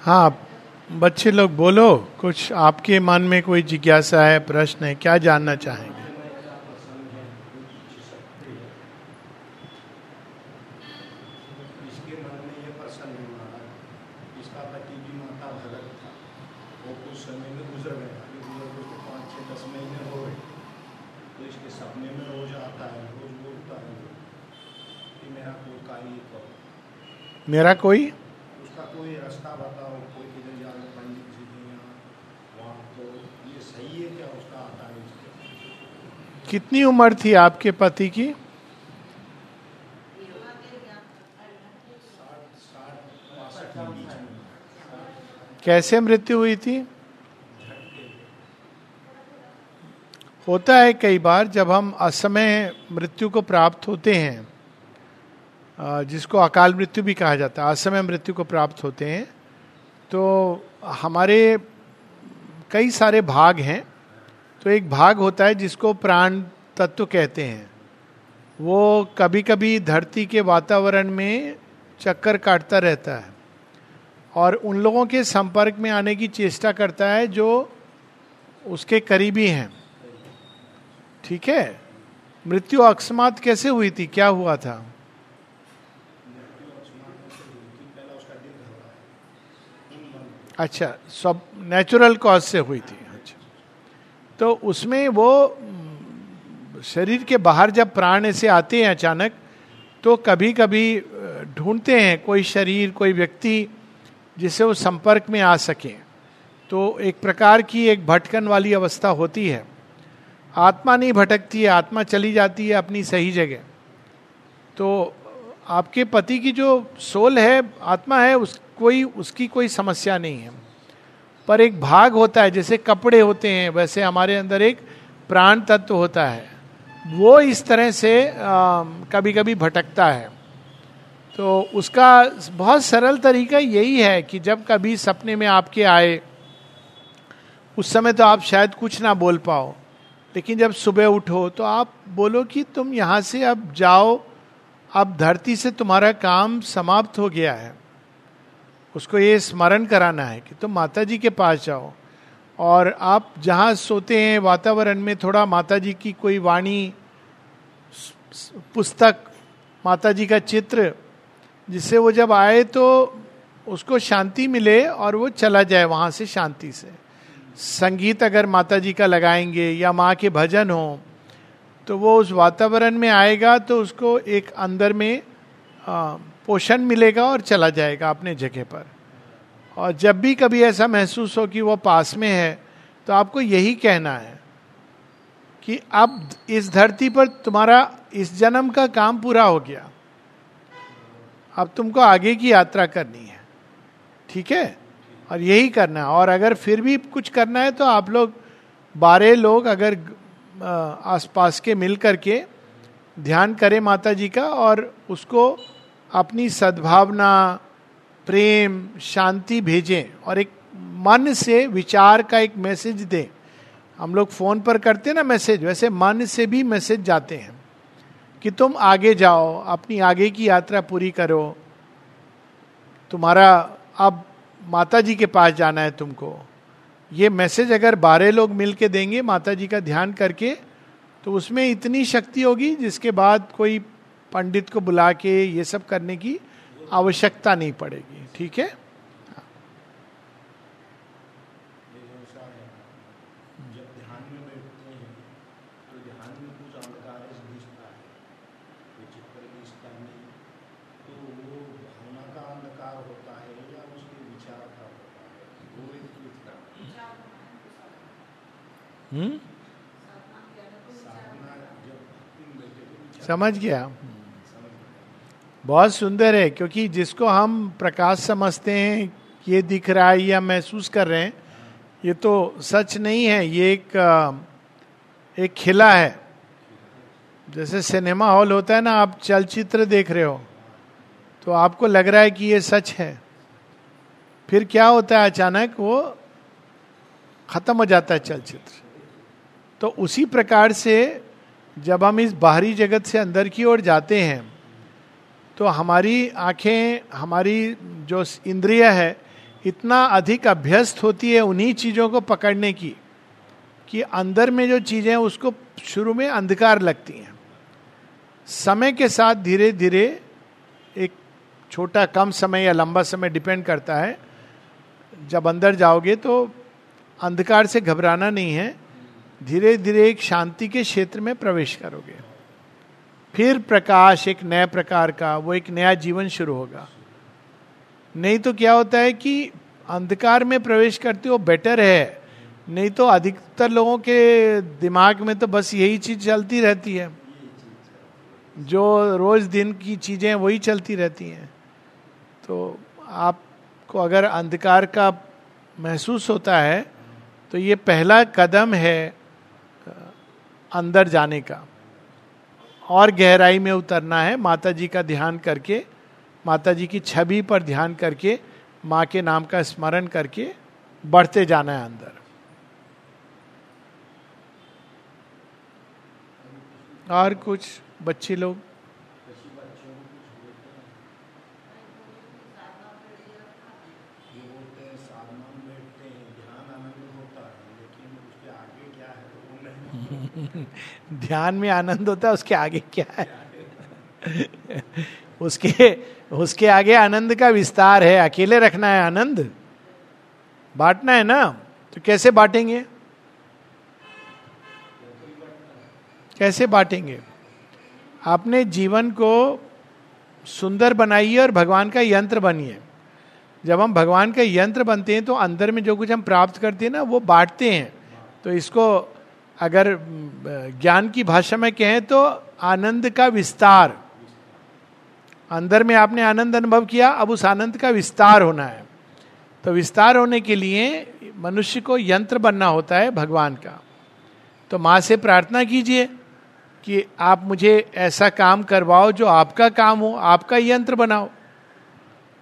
हाँ बच्चे लोग बोलो कुछ आपके मन में कोई जिज्ञासा है प्रश्न है क्या जानना चाहेंगे? मेरा मन में ये प्रसन्न हुआ इसका पति भी माता भगत था वो कुछ समय में गुजर गया अभी गुजर गए उसको पाँच छः दस महीने हो गए तो इसके सपने में रोज आता है रोज बोलता है वो कि मेरा कोई कार्य करो मेरा कोई उसका कोई रास्ता बताओ कोई किधर जाए पंडित जी के यहाँ वहाँ तो ये सही है क्या उसका आता है इसके कितनी उम्र थी आपके पति की? कैसे मृत्यु हुई थी? होता है कई बार जब हम असमय मृत्यु को प्राप्त होते हैं जिसको अकाल मृत्यु भी कहा जाता है, असमय मृत्यु को प्राप्त होते हैं तो हमारे कई सारे भाग हैं। तो एक भाग होता है जिसको प्राण तत्व कहते हैं। वो कभी कभी धरती के वातावरण में चक्कर काटता रहता है और उन लोगों के संपर्क में आने की चेष्टा करता है जो उसके करीबी हैं। ठीक है? मृत्यु अकस्मात कैसे हुई थी? क्या हुआ था? अच्छा सब नेचुरल कॉज से हुई थी। तो उसमें वो शरीर के बाहर जब प्राण ऐसे आते हैं अचानक तो कभी कभी ढूंढते हैं कोई शरीर, कोई व्यक्ति जिससे वो संपर्क में आ सके। तो एक प्रकार की एक भटकन वाली अवस्था होती है। आत्मा नहीं भटकती है, आत्मा चली जाती है अपनी सही जगह। तो आपके पति की जो सोल है, आत्मा है, उस कोई, उसकी कोई समस्या नहीं है। पर एक भाग होता है, जैसे कपड़े होते हैं, वैसे हमारे अंदर एक प्राण तत्व होता है। वो इस तरह से कभी कभी भटकता है। तो उसका बहुत सरल तरीका यही है कि जब कभी सपने में आपके आए, उस समय तो आप शायद कुछ ना बोल पाओ, लेकिन जब सुबह उठो तो आप बोलो कि तुम यहाँ से अब जाओ, अब धरती से तुम्हारा काम समाप्त हो गया है। उसको ये स्मरण कराना है कि तुम माता जी के पास जाओ। और आप जहाँ सोते हैं वातावरण में थोड़ा माता जी की कोई वाणी पुस्तक माता जी का चित्र जिससे वो जब आए तो उसको शांति मिले और वो चला जाए वहाँ से शांति से। संगीत अगर माता जी का लगाएँगे या माँ के भजन हो तो वो उस वातावरण में आएगा तो उसको एक अंदर में आ, पोषण मिलेगा और चला जाएगा अपने जगह पर। और जब भी कभी ऐसा महसूस हो कि वो पास में है तो आपको यही कहना है कि अब इस धरती पर तुम्हारा, इस जन्म का काम पूरा हो गया। अब तुमको आगे की यात्रा करनी है। ठीक है? और यही करना है। और अगर फिर भी कुछ करना है तो आप लोग, बारह लोग अगर आसपास के मिल करके ध्यान करें माता जी का और उसको अपनी सद्भावना, प्रेम, शांति भेजें और एक मन से विचार का एक मैसेज दें। हम लोग फ़ोन पर करते हैं ना मैसेज, वैसे मन से भी मैसेज जाते हैं कि तुम आगे जाओ, अपनी आगे की यात्रा पूरी करो। तुम्हारा अब माता जी के पास जाना है तुमको। ये मैसेज अगर बारह लोग मिल के देंगे माता जी का ध्यान करके तो उसमें इतनी शक्ति होगी जिसके बाद कोई पंडित को बुला के ये सब करने की आवश्यकता नहीं पड़ेगी, ठीक है? हम्म? समझ गया। बहुत सुंदर है, क्योंकि जिसको हम प्रकाश समझते हैं ये दिख रहा है या महसूस कर रहे हैं, ये तो सच नहीं है, ये एक एक खिला है। जैसे सिनेमा हॉल होता है ना, आप चलचित्र देख रहे हो तो आपको लग रहा है कि ये सच है। फिर क्या होता है अचानक, वो खत्म हो जाता है चलचित्र। तो उसी प्रकार से जब हम इस बाहरी जगत से अंदर की ओर जाते हैं तो हमारी आँखें, हमारी जो इंद्रिय है, इतना अधिक अभ्यस्त होती है उन्हीं चीज़ों को पकड़ने की, कि अंदर में जो चीज़ें हैं, उसको शुरू में अंधकार लगती हैं। समय के साथ धीरे धीरे एक छोटा कम समय या लंबा समय डिपेंड करता है। जब अंदर जाओगे तो अंधकार से घबराना नहीं है। धीरे धीरे एक शांति के क्षेत्र में प्रवेश करोगे। फिर प्रकाश एक नए प्रकार का, वो एक नया जीवन शुरू होगा। नहीं तो क्या होता है कि अंधकार में प्रवेश करते हो बेटर है। नहीं तो अधिकतर लोगों के दिमाग में तो बस यही चीज़ चलती रहती है। जो रोज दिन की चीज़ें वही चलती रहती हैं। तो आपको अगर अंधकार का महसूस होता है तो ये पहला कदम है अंदर जाने का। और गहराई में उतरना है। माता जी का ध्यान करके माता जी की छवि पर ध्यान करके, माँ के नाम का स्मरण करके बढ़ते जाना है अंदर। और कुछ बच्चे लोग ये बोलते हैं साधना में बैठते हैं ध्यान आनंद होता है लेकिन उसके आगे क्या है तो वो नहीं ध्यान में आनंद होता है, उसके आगे क्या है? उसके उसके आगे आनंद का विस्तार है। अकेले रखना है आनंद। बांटना है ना? तो कैसे बांटेंगे? कैसे बांटेंगे? आपने जीवन को सुंदर बनाइए और भगवान का यंत्र बनिए। जब हम भगवान का यंत्र बनते हैं तो अंदर में जो कुछ हम प्राप्त करते हैं ना, वो बांटते हैं। तो इसको अगर ज्ञान की भाषा में कहें तो आनंद का विस्तार। अंदर में आपने आनंद अनुभव किया, अब उस आनंद का विस्तार होना है। तो विस्तार होने के लिए मनुष्य को यंत्र बनना होता है भगवान का। तो माँ से प्रार्थना कीजिए कि आप मुझे ऐसा काम करवाओ जो आपका काम हो, आपका यंत्र बनाओ।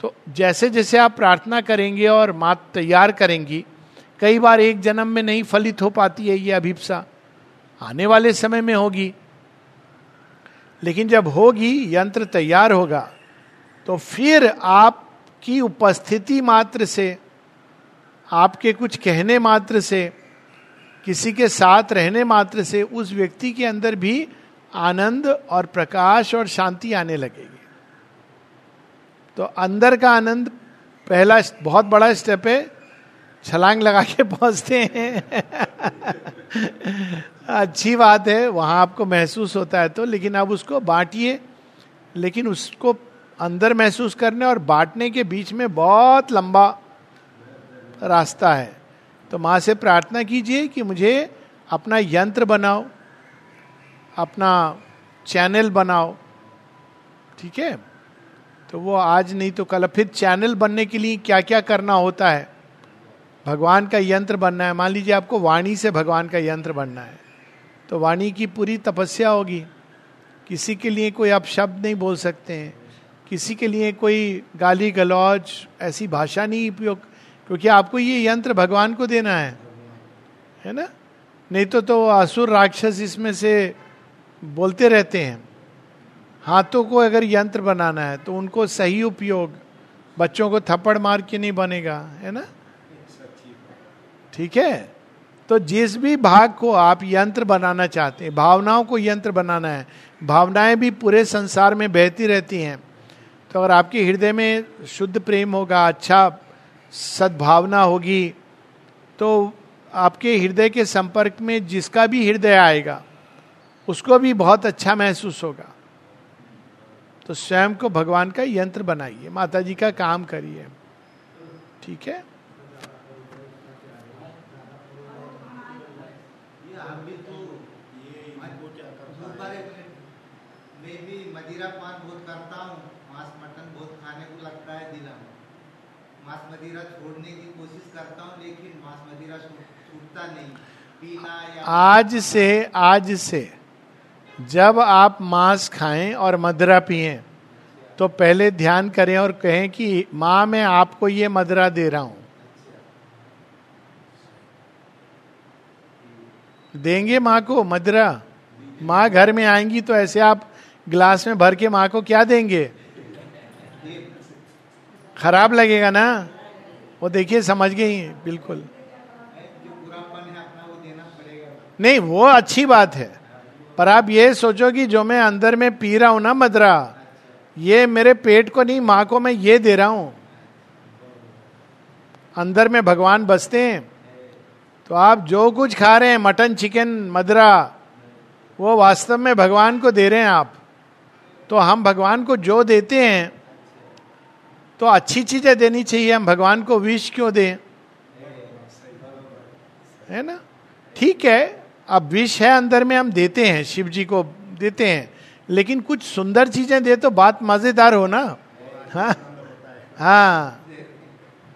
तो जैसे जैसे आप प्रार्थना करेंगे और माँ तैयार करेंगी कई बार एक जन्म में नहीं फलित हो पाती है ये अभिप्सा। आने वाले समय में होगी। लेकिन जब होगी, यंत्र तैयार होगा तो फिर आपकी उपस्थिति मात्र से, आपके कुछ कहने मात्र से, किसी के साथ रहने मात्र से उस व्यक्ति के अंदर भी आनंद और प्रकाश और शांति आने लगेगी। तो अंदर का आनंद पहला बहुत बड़ा स्टेप है छलांग लगा के पहुँचते हैं। अच्छी बात है, वहाँ आपको महसूस होता है तो लेकिन अब उसको बांटिए, लेकिन उसको अंदर महसूस करने और बांटने के बीच में बहुत लंबा रास्ता है। तो माँ से प्रार्थना कीजिए कि मुझे अपना यंत्र बनाओ, अपना चैनल बनाओ, ठीक है? तो वो आज नहीं तो कल, फिर चैनल बनने के लिए क्या क्या करना होता है? भगवान का यंत्र बनना है। मान लीजिए आपको वाणी से भगवान का यंत्र बनना है तो वाणी की पूरी तपस्या होगी। किसी के लिए कोई आप शब्द नहीं बोल सकते हैं। किसी के लिए कोई गाली गलौज, ऐसी भाषा नहीं उपयोग, क्योंकि आपको ये यंत्र भगवान को देना है। है ना? नहीं तो तो असुर राक्षस इसमें से बोलते रहते हैं। हाथों को अगर यंत्र बनाना है तो उनको सही उपयोग, बच्चों को थप्पड़ मार के नहीं बनेगा। है ना? ठीक है? तो जिस भी भाग को आप यंत्र बनाना चाहते हैं, भावनाओं को यंत्र बनाना है, भावनाएँ भी पूरे संसार में बहती रहती हैं तो अगर आपके हृदय में शुद्ध प्रेम होगा अच्छा सद्भावना होगी तो आपके हृदय के संपर्क में जिसका भी हृदय आएगा, उसको भी बहुत अच्छा महसूस होगा। तो स्वयं को भगवान का यंत्र बनाइए माता जी का काम करिए, ठीक है? मैं भी मदिरा पान बहुत करता हूँ, मांस मटन बहुत खाने को लगता है दिला मांस मदिरा छोड़ने की कोशिश करता हूँ, लेकिन मांस मदिरा छूटता नहीं। पीना या आज से आज से, जब आप मांस खाएँ और मदरा पिए तो पहले ध्यान करें और कहें कि, माँ, मैं आपको ये मदरा दे रहा हूँ। देंगे माँ को मदरा। माँ घर में आएँगी तो ऐसे आप गिलास में भर के माँ को क्या देंगे? खराब लगेगा ना? वो देखिए, समझ गई, बिल्कुल। नहीं, वो अच्छी बात है। पर आप ये सोचो कि जो मैं अंदर में पी रहा हूँ ना, मदरा, ये मेरे पेट को नहीं, माँ को मैं ये दे रहा हूँ। अंदर में भगवान बसते हैं। तो आप जो कुछ खा रहे हैं, मटन, चिकन, मदरा, वो वास्तव में भगवान को दे रहे हैं आप। तो हम भगवान को जो देते हैं तो अच्छी चीज़ें देनी चाहिए। हम भगवान को विष क्यों दें? है ना? ठीक है, अब विष है अंदर में, हम देते हैं, शिव जी को देते हैं। लेकिन कुछ सुंदर चीज़ें दे तो बात मज़ेदार हो ना? हाँ? हाँ।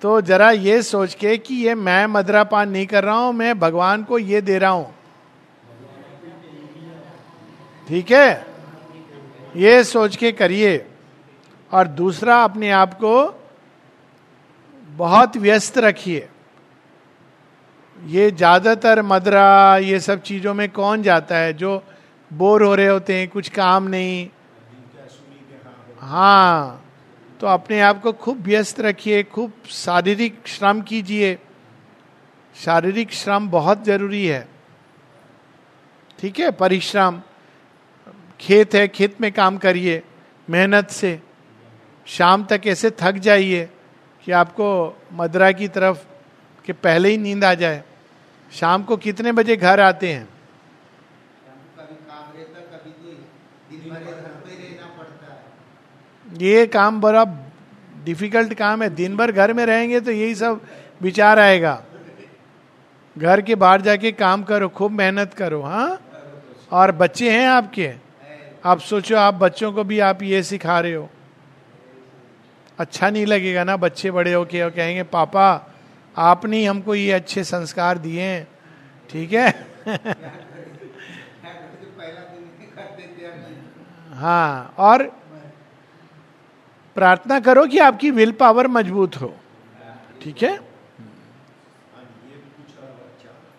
तो जरा ये सोच के कि ये मैं मदरा पान नहीं कर रहा हूँ, मैं भगवान को ये दे रहा हूँ। ठीक है? ये सोच के करिए। और दूसरा, अपने आप को बहुत व्यस्त रखिए। ये ज़्यादातर मदरा, ये सब चीज़ों में कौन जाता है? जो बोर हो रहे होते हैं, कुछ काम नहीं। हाँ तो अपने आप को खूब व्यस्त रखिए, खूब शारीरिक श्रम कीजिए। शारीरिक श्रम बहुत ज़रूरी है। ठीक है? परिश्रम। खेत है, खेत में काम करिए, मेहनत से। शाम तक ऐसे थक जाइए कि आपको मदरा की तरफ़ के पहले ही नींद आ जाए। शाम को कितने बजे घर आते हैं? ये काम बड़ा डिफ़िकल्ट काम है। दिन भर घर में रहेंगे तो यही सब विचार आएगा। घर के बाहर जाके काम करो, खूब मेहनत करो हाँ? और बच्चे हैं आपके? आप सोचो, आप बच्चों को भी आप ये सिखा रहे हो। अच्छा नहीं लगेगा ना बच्चे बड़े होके और कहेंगे, पापा, आपने ही हमको ये अच्छे संस्कार दिए हैं। ठीक है? ही, और प्रार्थना करो कि आपकी विल पावर मज़बूत हो। ठीक है?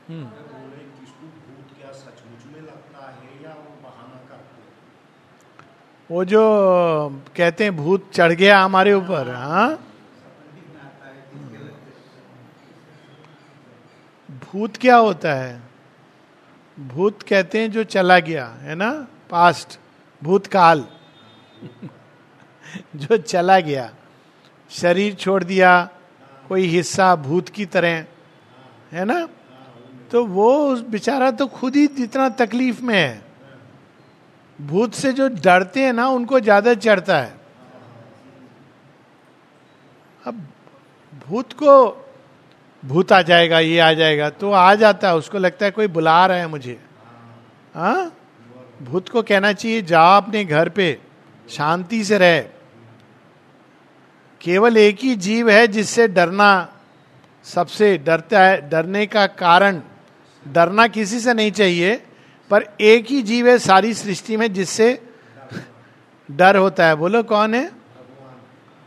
हम्म। मैं बोले कि इसको भूत क्या सचमुच में लगता है या वो बहाना करते हैं? वो जो कहते हैं, भूत चढ़ गया हमारे ऊपर हाँ? भूत क्या होता है? भूत कहते हैं जो चला गया, है ना? पास्ट भूतकाल। जो चला गया। शरीर छोड़ दिया, कोई हिस्सा भूत की तरह, है ना? तो वो बेचारा तो खुद ही इतना तकलीफ़ में है। भूत से जो डरते हैं ना, उनको ज़्यादा चढ़ता है। अब भूत को, भूत आ जाएगा, ये आ जाएगा तो आ जाता है, उसको लगता है कोई बुला रहा है मुझे। हाँ? भूत को कहना चाहिए, जाओ अपने घर पे, शांति से रहे। केवल एक ही जीव है जिससे डरना सबसे डरता है, डरने का कारण, डरना किसी से नहीं चाहिए। पर एक ही जीव है सारी सृष्टि में जिससे डर होता है। बोलो कौन है?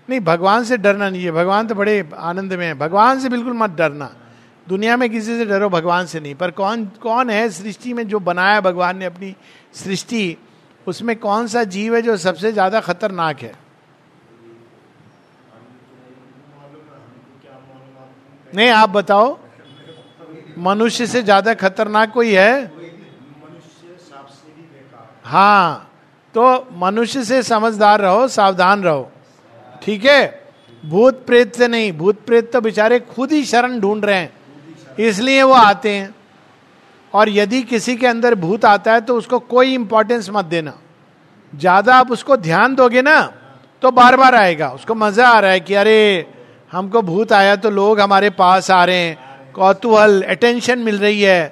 नहीं, भगवान से डरना नहीं है। भगवान तो बड़े आनंद में है। भगवान से बिल्कुल मत डरना। दुनिया में किसी से डरो भगवान से नहीं। पर कौन कौन है सृष्टि में जो बनाया भगवान ने अपनी सृष्टि? उसमें कौन सा जीव है जो सबसे ज़्यादा खतरनाक है? नहीं, आप बताओ। मनुष्य से ज़्यादा खतरनाक कोई है मनुष्य सांप से भी बेकार हाँ तो मनुष्य से समझदार रहो, सावधान रहो। ठीक है? भूत प्रेत से नहीं, भूत प्रेत तो बेचारे खुद ही शरण ढूंढ रहे हैं। इसलिए वो आते हैं। और यदि किसी के अंदर भूत आता है तो उसको कोई इंपॉर्टेंस मत देना। ज़्यादा आप उसको ध्यान दोगे ना तो बार बार आएगा। उसको मज़ा आ रहा है कि अरे, हमको भूत आया तो लोग हमारे पास आ रहे हैं। कौतूहल अटेंशन मिल रही है।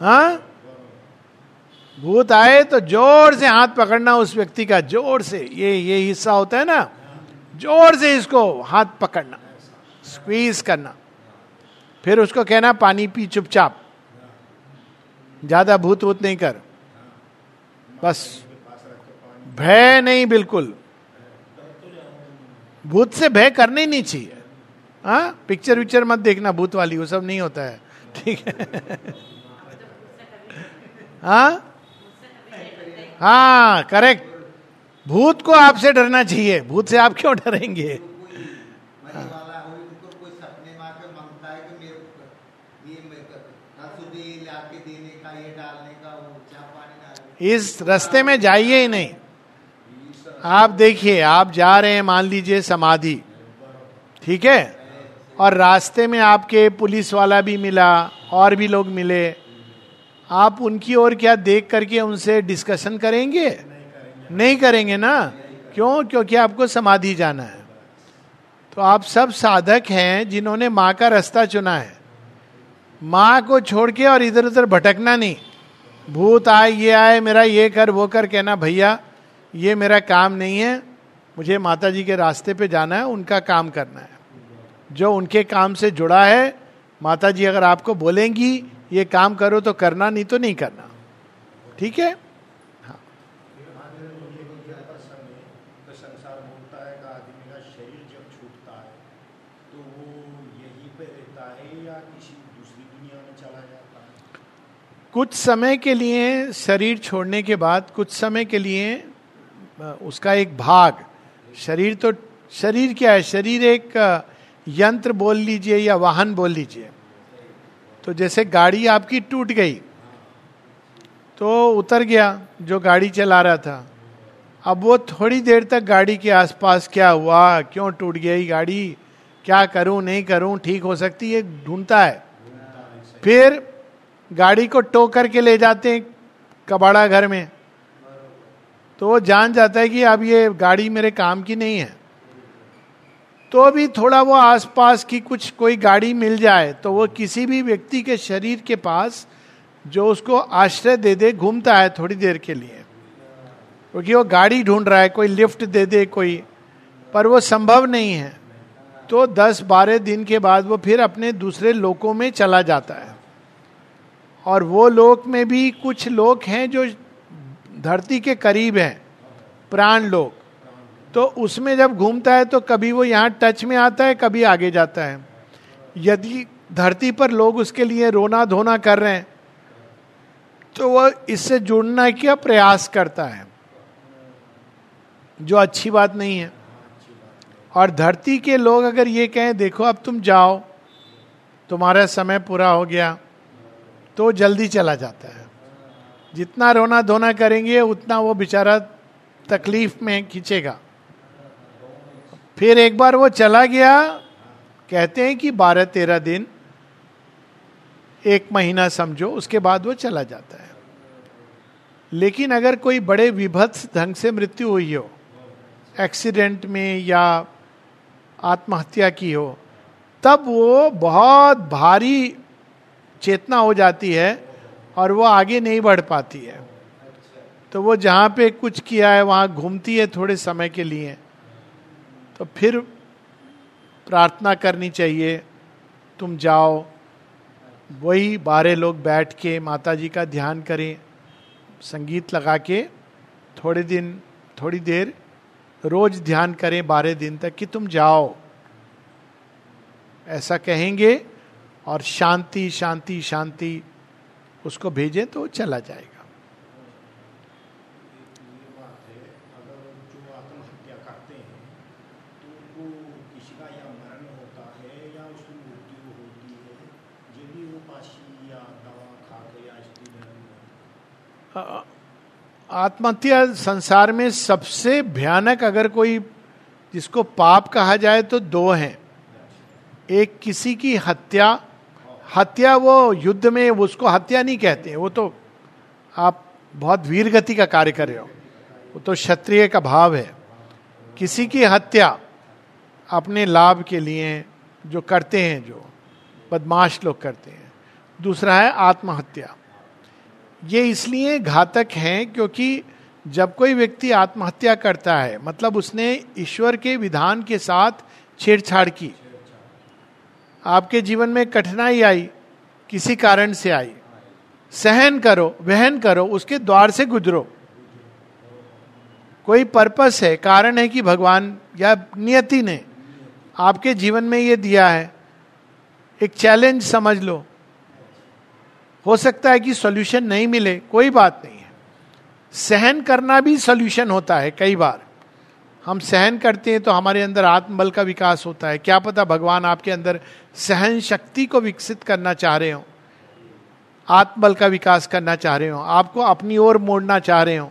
हाँ? भूत आए तो ज़ोर से हाथ पकड़ना उस व्यक्ति का, ज़ोर से। ये ये हिस्सा होता है ना, ज़ोर से इसको हाथ पकड़ना स्क्वीज करना। फिर उसको कहना, पानी पी, चुपचाप। ज़्यादा भूत वूत नहीं कर। बस। भय नहीं बिल्कुल। भूत से भय करना ही नहीं चाहिए। हाँ? पिक्चर विक्चर मत देखना, भूत वाली, वो सब नहीं होता है। ठीक है। हाँ? हाँ करेक्ट भूत को आपसे डरना चाहिए। भूत से आप क्यों डरेंगे? इस रास्ते में जाइए ही नहीं। आप देखिए आप जा रहे हैं मान लीजिए समाधि। ठीक है? और रास्ते में आपके पुलिस वाला भी मिला और भी लोग मिले। आप उनकी ओर क्या देख करके उनसे डिस्कशन करेंगे? नहीं करेंगे ना? क्यों? क्योंकि आपको समाधि जाना है। तो आप सब साधक हैं जिन्होंने माँ का रास्ता चुना है। माँ को छोड़ के और इधर उधर भटकना नहीं। भूत आए, ये आए, मेरा ये कर, वो कर, कहना, भैया, ये मेरा काम नहीं है। मुझे माता जी के रास्ते पे जाना है, उनका काम करना है। जो उनके काम से जुड़ा है माता जी अगर आपको बोलेंगी ये काम करो तो करना, नहीं तो नहीं करना। ठीक है? है। कुछ समय के लिए शरीर छोड़ने के बाद, कुछ समय के लिए उसका एक भाग, शरीर तो शरीर क्या है? शरीर एक यंत्र बोल लीजिए या वाहन बोल लीजिए। तो जैसे गाड़ी आपकी टूट गई तो उतर गया जो गाड़ी चला रहा था। अब वो थोड़ी देर तक गाड़ी के आसपास क्या हुआ? क्यों टूट गई गाड़ी? क्या करूँ, नहीं करूँ? ठीक हो सकती है? ढूंढता है। फिर गाड़ी को टो करके ले जाते हैं कबाड़ा घर में। तो वो जान जाता है कि अब ये गाड़ी मेरे काम की नहीं है। तो भी थोड़ा वो आसपास की कुछ कोई गाड़ी मिल जाए तो वो किसी भी व्यक्ति के शरीर के पास जो उसको आश्रय दे दे, घूमता है थोड़ी देर के लिए। क्योंकि वो गाड़ी ढूंढ रहा है, कोई लिफ्ट दे दे, कोई, पर वो संभव नहीं है। तो 10-12 दिन के बाद वो फिर अपने दूसरे लोकों में चला जाता है। और वो लोक में भी कुछ लोग हैं जो धरती के करीब हैं, प्राण लोक। तो उसमें जब घूमता है तो कभी वो यहाँ टच में आता है, कभी आगे जाता है। यदि धरती पर लोग उसके लिए रोना धोना कर रहे हैं तो वह इससे जुड़ना का प्रयास करता है? जो अच्छी बात नहीं है। और धरती के लोग अगर ये कहें, देखो, अब तुम जाओ, तुम्हारा समय पूरा हो गया। तो जल्दी चला जाता है। जितना रोना धोना करेंगे, उतना वो बेचारा तकलीफ़ में खींचेगा। फिर एक बार वो चला गया। कहते हैं कि बारह तेरह दिन, एक महीना समझो, उसके बाद वो चला जाता है। लेकिन अगर कोई बड़े विभत्स ढंग से मृत्यु हुई हो, एक्सीडेंट में या आत्महत्या की हो, तब वो बहुत भारी चेतना हो जाती है और वो आगे नहीं बढ़ पाती है। तो वो जहाँ पे कुछ किया है, वहाँ घूमती है थोड़े समय के लिए। तो फिर प्रार्थना करनी चाहिए, तुम जाओ। वही बारह लोग बैठ के माता जी का ध्यान करें, संगीत लगा के थोड़े दिन, थोड़ी देर रोज ध्यान करें बारह दिन तक कि तुम जाओ। ऐसा कहेंगे और शांति शांति शांति उसको भेजें तो चला जाएगा ये बात है अगर जो आत्महत्या करते हैं तो उनको किसी का या मरण होता है या उसकी मृत्यु होती है ये भी उपासी या दवा खा के या इसकी धर्म अ- आत्महत्या संसार में सबसे भयानक अगर कोई, जिसको पाप कहा जाए तो दो हैं। एक किसी की हत्या हत्या वो युद्ध में उसको हत्या नहीं कहते, वो तो आप बहुत वीर गति का कार्य कर रहे हो, वो तो क्षत्रिय का भाव है। किसी की हत्या अपने लाभ के लिए जो करते हैं, जो बदमाश लोग करते हैं। दूसरा है आत्महत्या। ये इसलिए घातक हैं क्योंकि जब कोई व्यक्ति आत्महत्या करता है मतलब उसने ईश्वर के विधान के साथ छेड़छाड़ की। आपके जीवन में कठिनाई आई, किसी कारण से आई। सहन करो, वहन करो, उसके द्वार से गुजरो। कोई पर्पस है, कारण है कि भगवान या नियति ने आपके जीवन में ये दिया है, एक चैलेंज समझ लो। हो सकता है कि सॉल्यूशन नहीं मिले, कोई बात नहीं है। सहन करना भी सॉल्यूशन होता है, कई बार। हम सहन करते हैं तो हमारे अंदर आत्मबल का विकास होता है। क्या पता भगवान आपके अंदर सहन शक्ति को विकसित करना चाह रहे हो, आत्मबल का विकास करना चाह रहे हो, आपको अपनी ओर मोड़ना चाह रहे हो।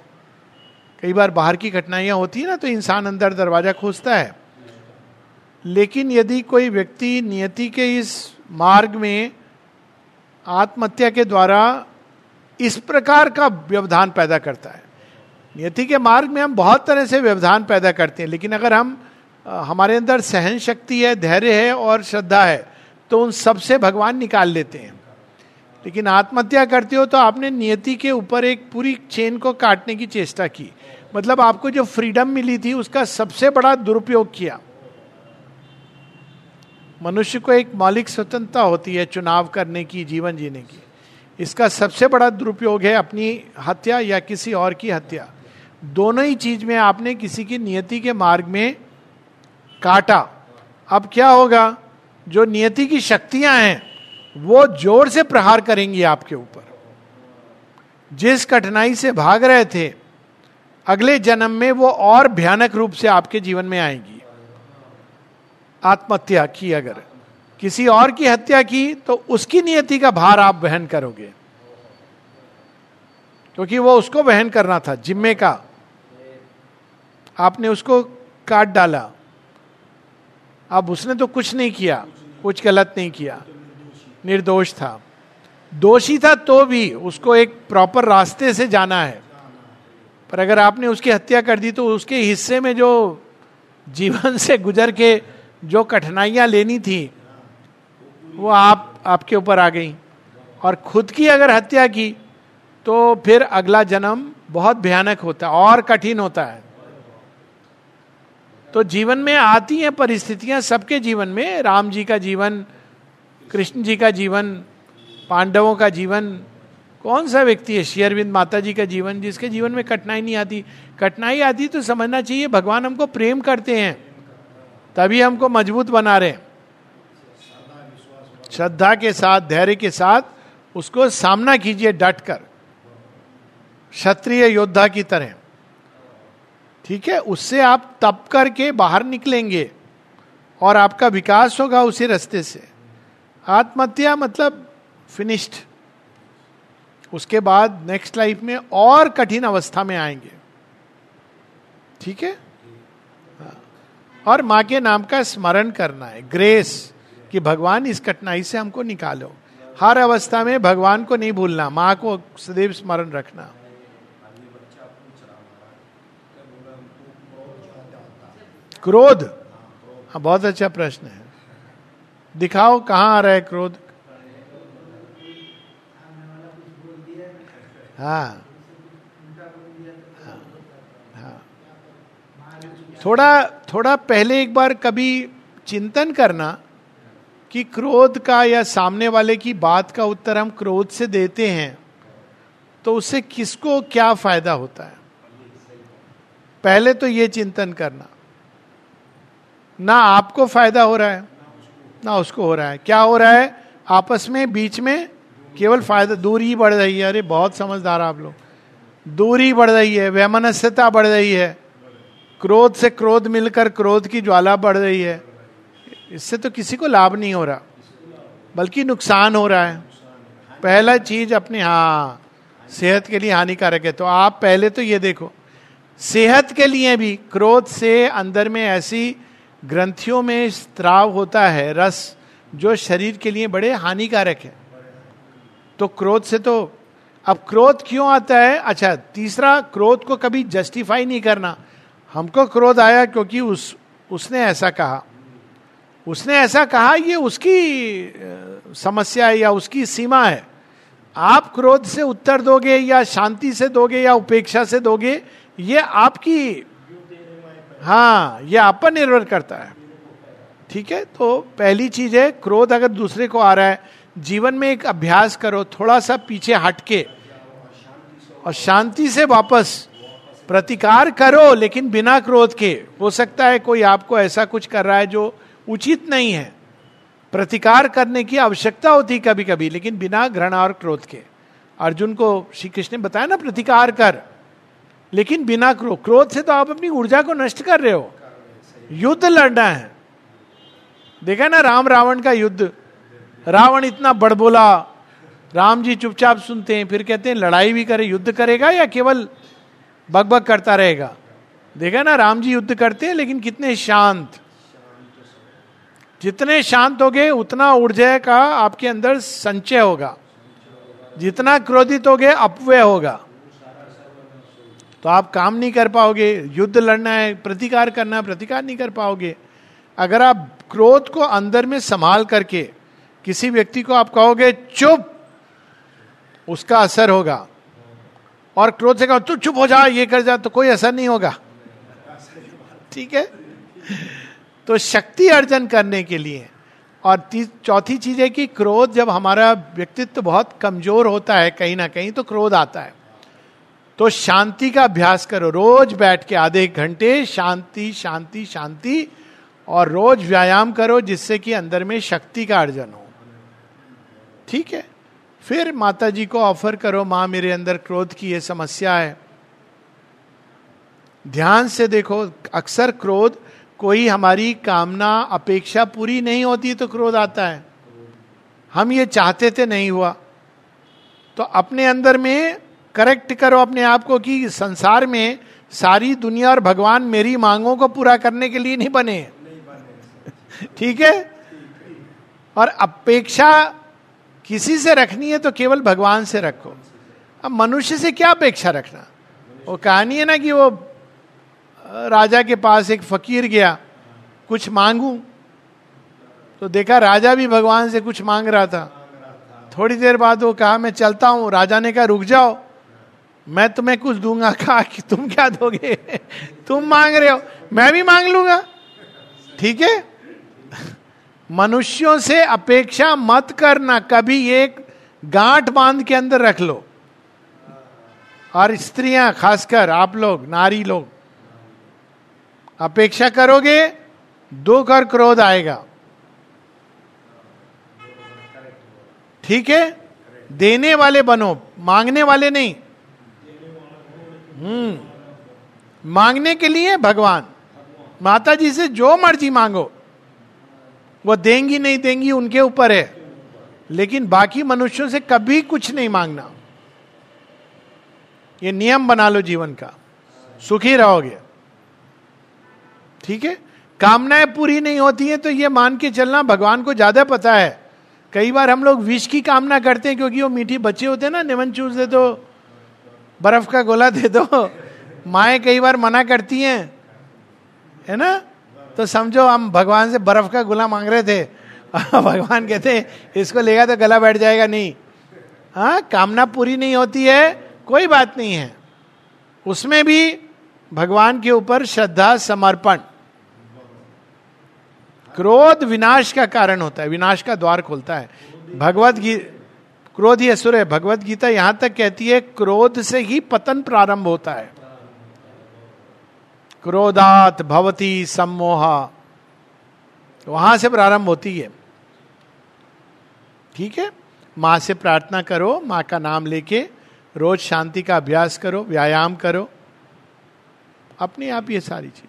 कई बार बाहर की कठिनाइयाँ होती है ना तो इंसान अंदर दरवाज़ा खोजता है। लेकिन यदि कोई व्यक्ति नियति के इस मार्ग में आत्महत्या के द्वारा इस प्रकार का व्यवधान पैदा करता है। नियति के मार्ग में हम बहुत तरह से व्यवधान पैदा करते हैं, लेकिन अगर हम हमारे अंदर सहन शक्ति है, धैर्य है और श्रद्धा है तो उन सबसे भगवान निकाल लेते हैं। लेकिन आत्महत्या करते हो तो आपने नियति के ऊपर एक पूरी चेन को काटने की चेष्टा की। मतलब आपको जो फ्रीडम मिली थी, उसका सबसे बड़ा दुरुपयोग किया। मनुष्य को एक मौलिक स्वतंत्रता होती है चुनाव करने की, जीवन जीने की। इसका सबसे बड़ा दुरुपयोग है अपनी हत्या या किसी और की हत्या। दोनों ही चीज़ में आपने किसी की नियति के मार्ग में काटा। अब क्या होगा? जो नियति की शक्तियाँ हैं, वो ज़ोर से प्रहार करेंगी आपके ऊपर। जिस कठिनाई से भाग रहे थे, अगले जन्म में वो और भयानक रूप से आपके जीवन में आएगी। आत्महत्या की अगर किसी और की हत्या की तो उसकी नियति का भार आप वहन करोगे। क्योंकि वो उसको वहन करना था, जिम्मे का। आपने उसको काट डाला। अब उसने तो कुछ नहीं किया, कुछ गलत नहीं किया। निर्दोष था। दोषी था तो भी उसको एक प्रॉपर रास्ते से जाना है। पर अगर आपने उसकी हत्या कर दी तो उसके हिस्से में जो जीवन से गुजर के जो कठिनाइयाँ लेनी थी, वो आप, आपके ऊपर आ गई। और खुद की अगर हत्या की तो फिर अगला जन्म बहुत भयानक होता है, और कठिन होता है। तो जीवन में आती हैं परिस्थितियाँ सबके जीवन में। राम जी का जीवन, कृष्ण जी का जीवन, पांडवों का जीवन, कौन सा व्यक्ति है? शेयरविंद माता जी का जीवन, जिसके जीवन में कठिनाई नहीं आती। कठिनाई आती तो समझना चाहिए, भगवान हमको प्रेम करते हैं। तभी हमको मज़बूत बना रहे श्रद्धा के साथ, धैर्य के साथ उसको सामना कीजिए डट कर। क्षत्रिय योद्धा की तरह। ठीक है? उससे आप तप करके बाहर निकलेंगे और आपका विकास होगा उसी रास्ते से। आत्महत्या मतलब फिनिश्ड उसके बाद नेक्स्ट लाइफ में और कठिन अवस्था में आएँगे। ठीक है। और माँ के नाम का स्मरण करना है। ग्रेस कि भगवान, इस कठिनाई से हमको निकालो। हर अवस्था में भगवान को नहीं भूलना, माँ को सदैव स्मरण रखना। क्रोध हाँ बहुत अच्छा प्रश्न है। दिखाओ, कहाँ आ रहा है क्रोध? हाँ। थोड़ा थोड़ा पहले एक बार कभी चिंतन करना कि क्रोध का या सामने वाले की बात का उत्तर हम क्रोध से देते हैं तो उससे किसको क्या फ़ायदा होता है? पहले तो ये चिंतन करना। ना आपको फ़ायदा हो रहा है, ना उसको हो रहा है। क्या हो रहा है? आपस में, बीच में केवल फ़ायदा, दूरी बढ़ रही है। अरे, बहुत समझदार आप लोग। दूरी बढ़ रही है, वैमनस्यता बढ़ रही है। क्रोध से क्रोध मिलकर क्रोध की ज्वाला बढ़ रही है। इससे तो किसी को लाभ नहीं हो रहा, बल्कि नुकसान हो रहा है। पहला चीज़ अपने हाँ सेहत के लिए हानिकारक है। तो आप पहले तो ये देखो, सेहत के लिए भी क्रोध से अंदर में ऐसी ग्रंथियों में स्त्राव होता है, रस, जो शरीर के लिए बड़े हानिकारक है। तो क्रोध से तो अब क्रोध क्यों आता है? अच्छा तीसरा, क्रोध को कभी जस्टिफाई नहीं करना। हमको क्रोध आया क्योंकि उस, उसने ऐसा कहा। उसने ऐसा कहा, ये उसकी समस्या है या उसकी सीमा है। आप क्रोध से उत्तर दोगे या शांति से दोगे या उपेक्षा से दोगे, ये आपकी हाँ ये आप पर निर्भर करता है। ठीक है? तो पहली चीज़ है, क्रोध अगर दूसरे को आ रहा है, जीवन में एक अभ्यास करो, थोड़ा सा पीछे हटके और शांति से वापस प्रतिकार करो, लेकिन बिना क्रोध के। हो सकता है कोई आपको ऐसा कुछ कर रहा है जो उचित नहीं है। प्रतिकार करने की आवश्यकता होती कभी कभी लेकिन बिना घृणा और क्रोध के। अर्जुन को श्री कृष्ण ने बताया ना, प्रतिकार कर। लेकिन बिना क्रोध क्रोध से तो आप अपनी ऊर्जा को नष्ट कर रहे हो। युद्ध लड़ना है। देखा ना, राम रावण का युद्ध। रावण इतना बड़बोला। राम जी चुपचाप सुनते हैं, फिर कहते हैं, लड़ाई भी करे, युद्ध करेगा या केवल बकबक करता रहेगा। देखा ना, राम जी युद्ध करते हैं, लेकिन कितने शांत। जितने शांत हो गए उतना ऊर्जा का आपके अंदर संचय होगा। जितना क्रोधित हो गए अपव्यय होगा। तो आप काम नहीं कर पाओगे। युद्ध लड़ना है, प्रतिकार करना है, प्रतिकार नहीं कर पाओगे। अगर आप क्रोध को अंदर में संभाल करके किसी व्यक्ति को आप कहोगे, चुप! उसका असर होगा। और क्रोध से कहो, तू चुप हो जा, ये कर जा तो कोई असर नहीं होगा। ठीक है? तो शक्ति अर्जन करने के लिए, और चौथी चीज़ है कि क्रोध, जब हमारा व्यक्तित्व बहुत कमज़ोर होता है, कहीं ना कहीं तो क्रोध आता है। तो शांति का अभ्यास करो, रोज बैठ के आधे घंटे शांति शांति शांति, और रोज व्यायाम करो, जिससे कि अंदर में शक्ति का अर्जन हो। ठीक है? फिर माता जी को ऑफ़र करो माँ मेरे अंदर क्रोध की ये समस्या है। ध्यान से देखो अक्सर क्रोध कोई हमारी कामना अपेक्षा पूरी नहीं होती तो क्रोध आता है। हम ये चाहते थे नहीं हुआ। तो अपने अंदर में करेक्ट करो अपने आप को कि संसार में सारी दुनिया और भगवान मेरी मांगों को पूरा करने के लिए नहीं बने। ठीक है? और अपेक्षा किसी से रखनी है तो केवल भगवान से रखो। अब मनुष्य से क्या अपेक्षा रखना? वो कहानी है ना कि वो राजा के पास एक फकीर गया, कुछ मांगू तो देखा राजा भी भगवान से कुछ मांग रहा था। थोड़ी देर बाद वो कहा, मैं चलता हूँ। राजा ने कहा, रुक जाओ, मैं तुम्हें कुछ दूँगा। कहा कि, तुम क्या दोगे? तुम मांग रहे हो, मैं भी मांग लूँगा। ठीक है? मनुष्यों से अपेक्षा मत करना, कभी एक गांठ बाँध के अंदर रख लो। और स्त्रियाँ, खासकर आप लोग, नारी लोग, अपेक्षा करोगे, दुख और क्रोध आएगा। ठीक है? देने वाले बनो, मांगने वाले नहीं। हम्म मांगने के लिए भगवान। माता जी से जो मर्ज़ी मांगो। वो देंगी नहीं देंगी उनके ऊपर है। लेकिन बाकी मनुष्यों से कभी कुछ नहीं मांगना। ये नियम बना लो जीवन का। सुखी रहोगे। ठीक है? कामनाएँ पूरी नहीं होती हैं तो ये मान के चलना भगवान को ज़्यादा पता है। कई बार हम लोग विष की कामना करते हैं क्योंकि वो मीठी बच्चे होते हैं ना निमन चूस दे दो, बर्फ़ का गोला दे दो। माए कई बार मना करती हैं। है ना? तो समझो, हम भगवान से बर्फ़ का गुला मांग रहे थे। भगवान कहते इसको लेगा तो गला बैठ जाएगा नहीं। हाँ कामना पूरी नहीं होती है, कोई बात नहीं है। उसमें भी भगवान के ऊपर श्रद्धा, समर्पण। क्रोध विनाश का कारण होता है, विनाश का द्वार खोलता है। भगवत गीता, क्रोध ही असुर है भगवत गीता यहाँ तक कहती है, क्रोध से ही पतन प्रारंभ होता है। क्रोधात भवती सम्मोह। वहाँ से प्रारंभ होती है। ठीक है? माँ से प्रार्थना करो, माँ का नाम लेके रोज शांति का अभ्यास करो, व्यायाम करो। अपने आप ये सारी चीज़।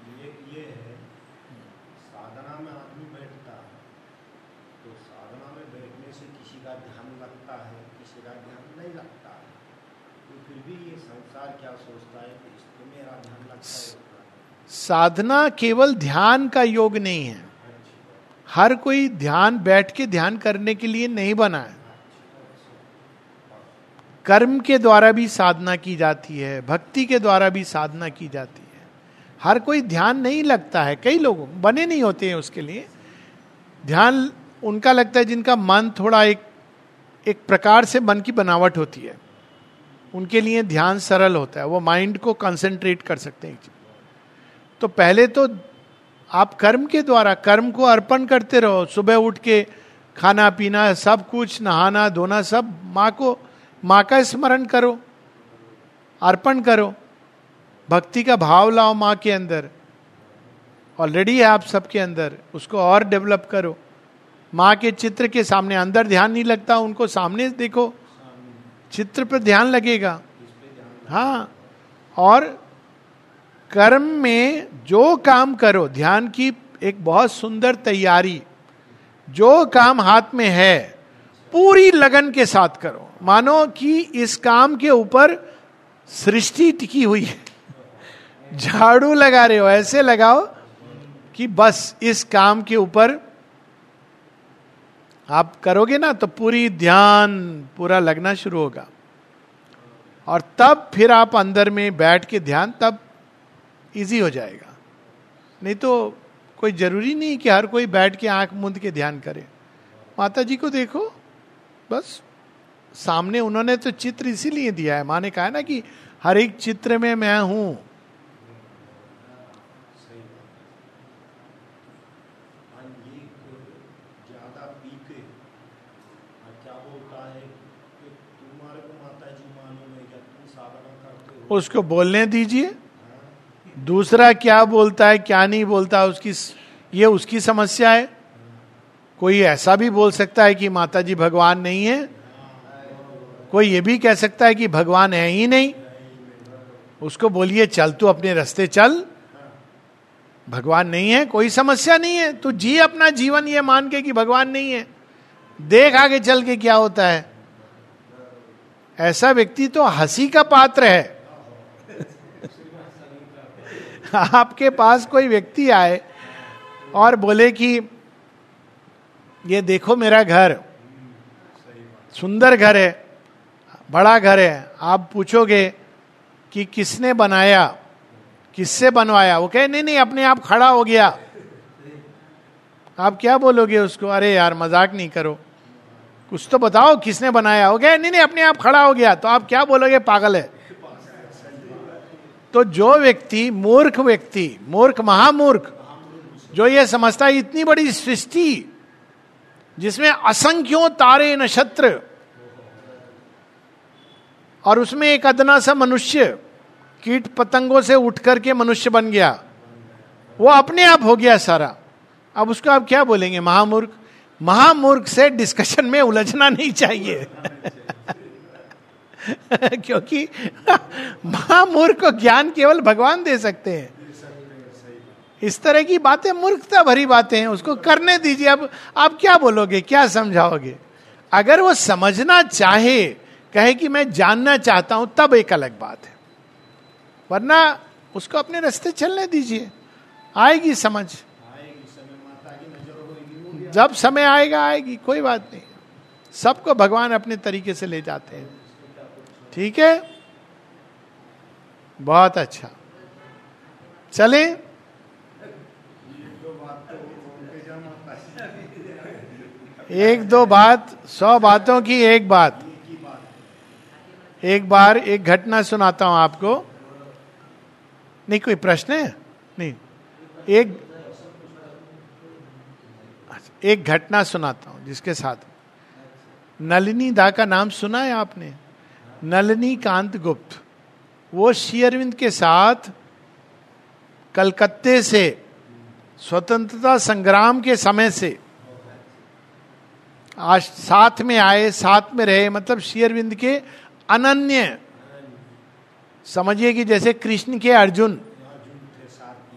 साधना केवल ध्यान का योग नहीं है। हर कोई ध्यान बैठ के ध्यान करने के लिए नहीं बना है। कर्म के द्वारा भी साधना की जाती है, भक्ति के द्वारा भी साधना की जाती है। हर कोई ध्यान नहीं लगता है। कई लोगों बने नहीं होते हैं उसके लिए। ध्यान उनका लगता है जिनका मन थोड़ा एक एक प्रकार से मन की बनावट होती है। उनके लिए ध्यान सरल होता है। वो माइंड को कंसंट्रेट कर सकते हैं तो पहले तो आप कर्म के द्वारा, कर्म को अर्पण करते रहो, सुबह उठ के खाना पीना, सब कुछ, नहाना धोना, सब माँ को, माँ का स्मरण करो, अर्पण करो, भक्ति का भाव लाओ माँ के अंदर ऑलरेडी है आप सबके अंदर, उसको और डेवलप करो। माँ के चित्र के सामने, अंदर ध्यान नहीं लगता, उनको सामने देखो, चित्र पर ध्यान लगेगा। हाँ और कर्म में जो काम करो, ध्यान की एक बहुत सुंदर तैयारी, जो काम हाथ में है, पूरी लगन के साथ करो। मानो कि इस काम के ऊपर सृष्टि टिकी हुई है। झाड़ू लगा रहे हो, ऐसे लगाओ कि बस इस काम के ऊपर आप करोगे ना तो पूरी ध्यान, पूरा लगना शुरू होगा। और तब फिर आप अंदर में बैठ के ध्यान, तब इजी हो जाएगा। नहीं तो कोई ज़रूरी नहीं कि हर कोई बैठ के आँख मूंद के ध्यान करे। माता जी को देखो, बस। सामने उन्होंने तो चित्र इसीलिए दिया है। माँ ने कहा ना कि हर एक चित्र में मैं हूँ। उसको बोलने दीजिए। दूसरा क्या बोलता है, क्या नहीं बोलता, उसकी ये उसकी समस्या है। कोई ऐसा भी बोल सकता है कि माता जी भगवान नहीं है। कोई ये भी कह सकता है कि भगवान है ही नहीं। उसको बोलिए, चल तू अपने रास्ते चल। भगवान नहीं है, कोई समस्या नहीं है। तू जी अपना जीवन ये मान के कि भगवान नहीं है। देख आगे चल के क्या होता है। ऐसा व्यक्ति तो हँसी का पात्र है। आपके पास कोई व्यक्ति आए और बोले कि, ये देखो मेरा घर। सुंदर घर है, बड़ा घर है। आप पूछोगे कि किसने बनाया? किससे बनवाया? वो कहे, नहीं नहीं, अपने आप खड़ा हो गया। आप क्या बोलोगे उसको? अरे यार, मज़ाक नहीं करो। कुछ तो बताओ किसने बनाया? वो कहे, नहीं नहीं, अपने आप खड़ा हो गया। तो आप क्या बोलोगे? पागल है। तो जो व्यक्ति मूर्ख व्यक्ति, मूर्ख महामूर्ख, जो ये समझता है, इतनी बड़ी सृष्टि, जिसमें असंख्यों तारे नक्षत्र, और उसमें एक अदना सा मनुष्य, कीट पतंगों से उठ करके मनुष्य बन गया, वो अपने आप हो गया सारा। अब उसको आप क्या बोलेंगे, महामूर्ख? महामूर्ख से डिस्कशन में उलझना नहीं चाहिए। क्योंकि महामूर्ख को ज्ञान केवल भगवान दे सकते हैं। इस तरह की बातें मूर्खता भरी बातें हैं, उसको करने दीजिए। अब आप क्या बोलोगे, क्या समझाओगे? अगर वो समझना चाहे, कहे कि मैं जानना चाहता हूँ, तब एक अलग बात है। वरना उसको अपने रास्ते चलने दीजिए। आएगी समझ। जब समय आएगा, आएगी, कोई बात नहीं। सबको भगवान अपने तरीके से ले जाते हैं। ठीक है? बहुत अच्छा। चले। एक दो बात, सौ बातों की एक बात। एक बार एक घटना सुनाता हूँ आपको। नहीं, कोई प्रश्न है? नहीं। एक एक घटना सुनाता हूँ जिसके साथ। नलिनी दा का नाम सुना है आपने? नलिनी कांत गुप्त। वो शेयरविंद के साथ कलकत्ते से, स्वतंत्रता संग्राम के समय से, आज साथ में आए, साथ में रहे मतलब शेयरविंद के अनन्य। समझिए कि जैसे कृष्ण के अर्जुन,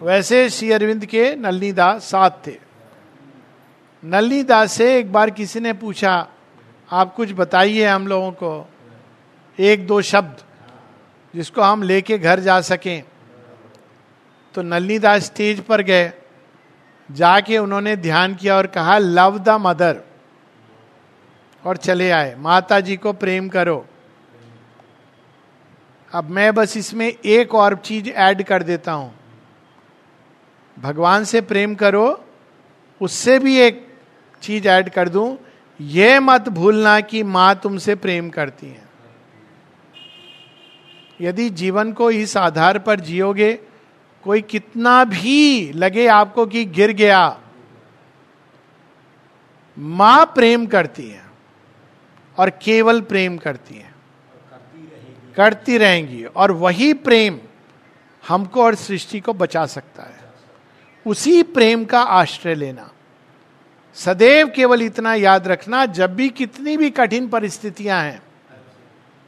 वैसे श्री अरविंद के नलनी दास साथ थे। नलनी से एक बार किसी ने पूछा, आप कुछ बताइए हम लोगों को। एक दो शब्द जिसको हम लेके घर जा सकें। तो नलनी स्टेज पर गए। जाके उन्होंने ध्यान किया और कहा लव द मदर और चले आए। माता जी को प्रेम करो। अब मैं बस इसमें एक और चीज़ ऐड कर देता हूँ। भगवान से प्रेम करो, उससे भी एक चीज़ ऐड कर दूँ। यह मत भूलना कि माँ तुमसे प्रेम करती है। यदि जीवन को इस आधार पर जियोगे, कोई कितना भी लगे आपको कि गिर गया, माँ प्रेम करती है और केवल प्रेम करती है। करती रहेंगी और वही प्रेम हमको और सृष्टि को बचा सकता है। उसी प्रेम का आश्रय लेना। सदैव केवल इतना याद रखना, जब भी कितनी भी कठिन परिस्थितियाँ हैं,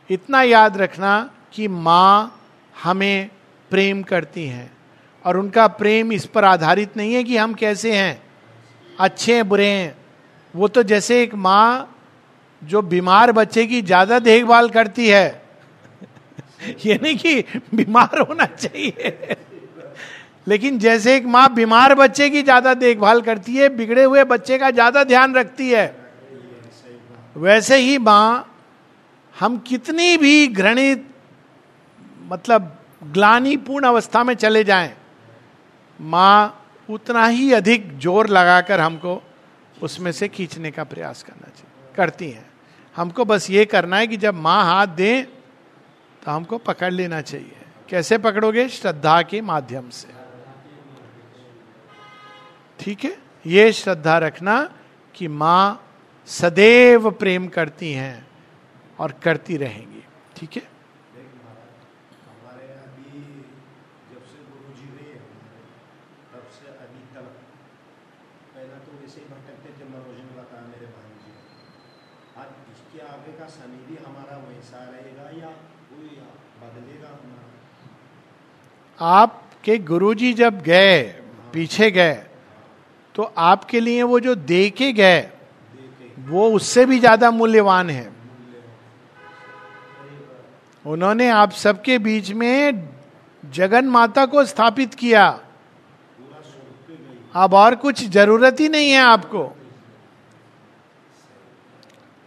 इतना याद रखना कि माँ हमें प्रेम करती हैं। और उनका प्रेम इस पर आधारित नहीं है कि हम कैसे हैं। अच्छे हैं, बुरे हैं। वो तो जैसे एक माँ जो बीमार बच्चे की ज़्यादा देखभाल करती है। ये नहीं कि बीमार होना चाहिए। लेकिन जैसे एक माँ बीमार बच्चे की ज़्यादा देखभाल करती है, बिगड़े हुए बच्चे का ज़्यादा ध्यान रखती है, वैसे ही माँ हम कितनी भी घृणित मतलब ग्लानीपूर्ण अवस्था में चले जाएँ। माँ उतना ही अधिक ज़ोर लगाकर हमको उसमें से खींचने का प्रयास करना चाहिए। करती हैं। हमको बस ये करना है कि जब माँ हाथ दें तो हमको पकड़ लेना चाहिए। कैसे पकड़ोगे? श्रद्धा के माध्यम से। ठीक है? ये श्रद्धा रखना कि माँ सदैव प्रेम करती हैं और करती रहेंगी। ठीक है हमारे अभी जब से गुरु जी हुए हमारे तब से अभी तक पहला तो वैसे ही भटकते थे मनोज ने बताया मेरे भाई जी आज इसके आगे का शनि भी हमारा वैसा रहेगा या कोई बदलेगा हमारा आपके गुरुजी जब गए, पीछे गए तो आपके लिए वो जो दे के गए, वो उससे भी ज़्यादा मूल्यवान है। उन्होंने आप सबके बीच में जगन माता को स्थापित किया। अब और कुछ ज़रूरत ही नहीं है आपको।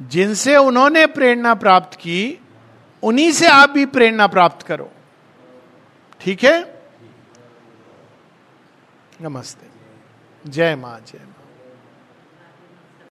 जिनसे उन्होंने प्रेरणा प्राप्त की, उन्हीं से आप भी प्रेरणा प्राप्त करो। ठीक है? नमस्ते। जय माँ जय माँ।